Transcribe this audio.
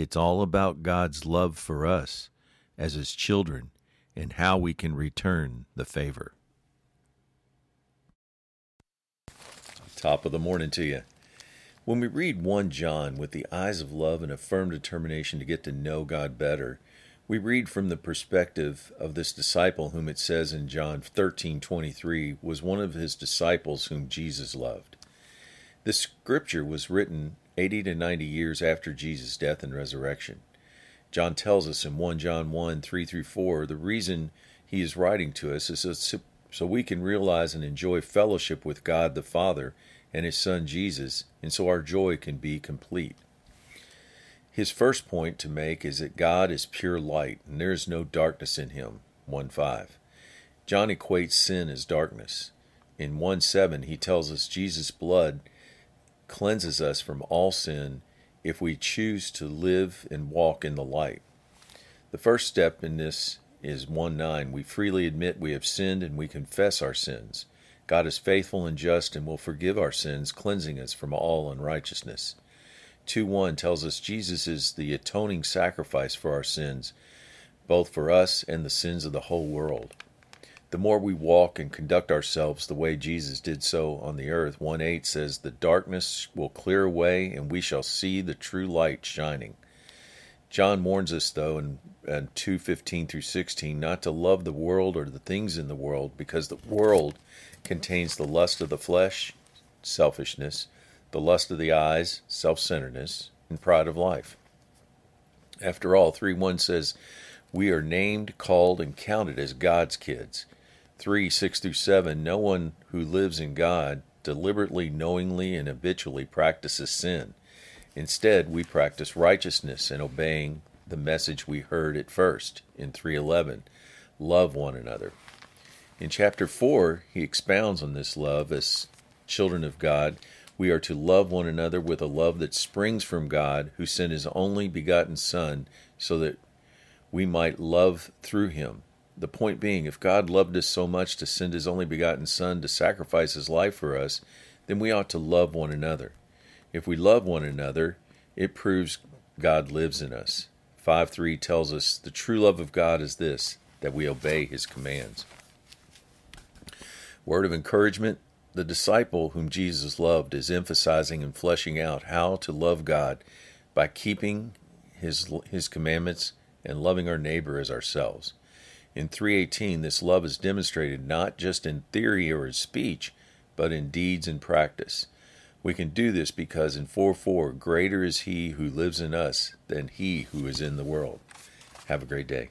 It's all about God's love for us as His children and how we can return the favor. Top of the morning to you. When we read 1 John with the eyes of love and a firm determination to get to know God better, we read from the perspective of this disciple whom it says in John 13:23 was one of his disciples whom Jesus loved. This scripture was written 80 to 90 years after Jesus' death and resurrection. John tells us in 1 John 1 3 through 4 the reason he is writing to us is so, we can realize and enjoy fellowship with God the Father and his Son Jesus, and so our joy can be complete. His first point to make is that God is pure light, and there is no darkness in him. 1 5. John equates sin as darkness. In 1 7, he tells us Jesus' blood cleanses us from all sin if we choose to live and walk in the light. The first step in this is 1 9. We freely admit we have sinned and we confess our sins. God is faithful and just and will forgive our sins, cleansing us from all unrighteousness. 2 1 tells us Jesus is the atoning sacrifice for our sins, both for us and the sins of the whole world. The more we walk and conduct ourselves the way Jesus did so on the earth, 1 8 says, The darkness will clear away and we shall see the true light shining. John warns us, though, in, in 2:15 through 16, not to love the world or the things in the world, because the world contains the lust of the flesh, selfishness, the lust of the eyes, self centeredness, and pride of life. After all, 3 1 says, We are named, called, and counted as God's kids. 3 6 through 7 No one who lives in God deliberately, knowingly, and habitually practices sin. Instead, we practice righteousness and obeying the message we heard at first in 311 love one another. In chapter 4, he expounds on this love as children of God we are to love one another with a love that springs from God, who sent his only begotten Son, so that we might love through him. The point being, if God loved us so much to send his only begotten Son to sacrifice his life for us, then we ought to love one another. If we love one another, it proves God lives in us. 5 3 tells us the true love of God is this, that we obey his commands. Word of encouragement the disciple whom Jesus loved is emphasizing and fleshing out how to love God by keeping his his commandments and loving our neighbor as ourselves. In 318 this love is demonstrated not just in theory or in speech, but in deeds and practice. We can do this because in 4 4 greater is he who lives in us than he who is in the world. Have a great day.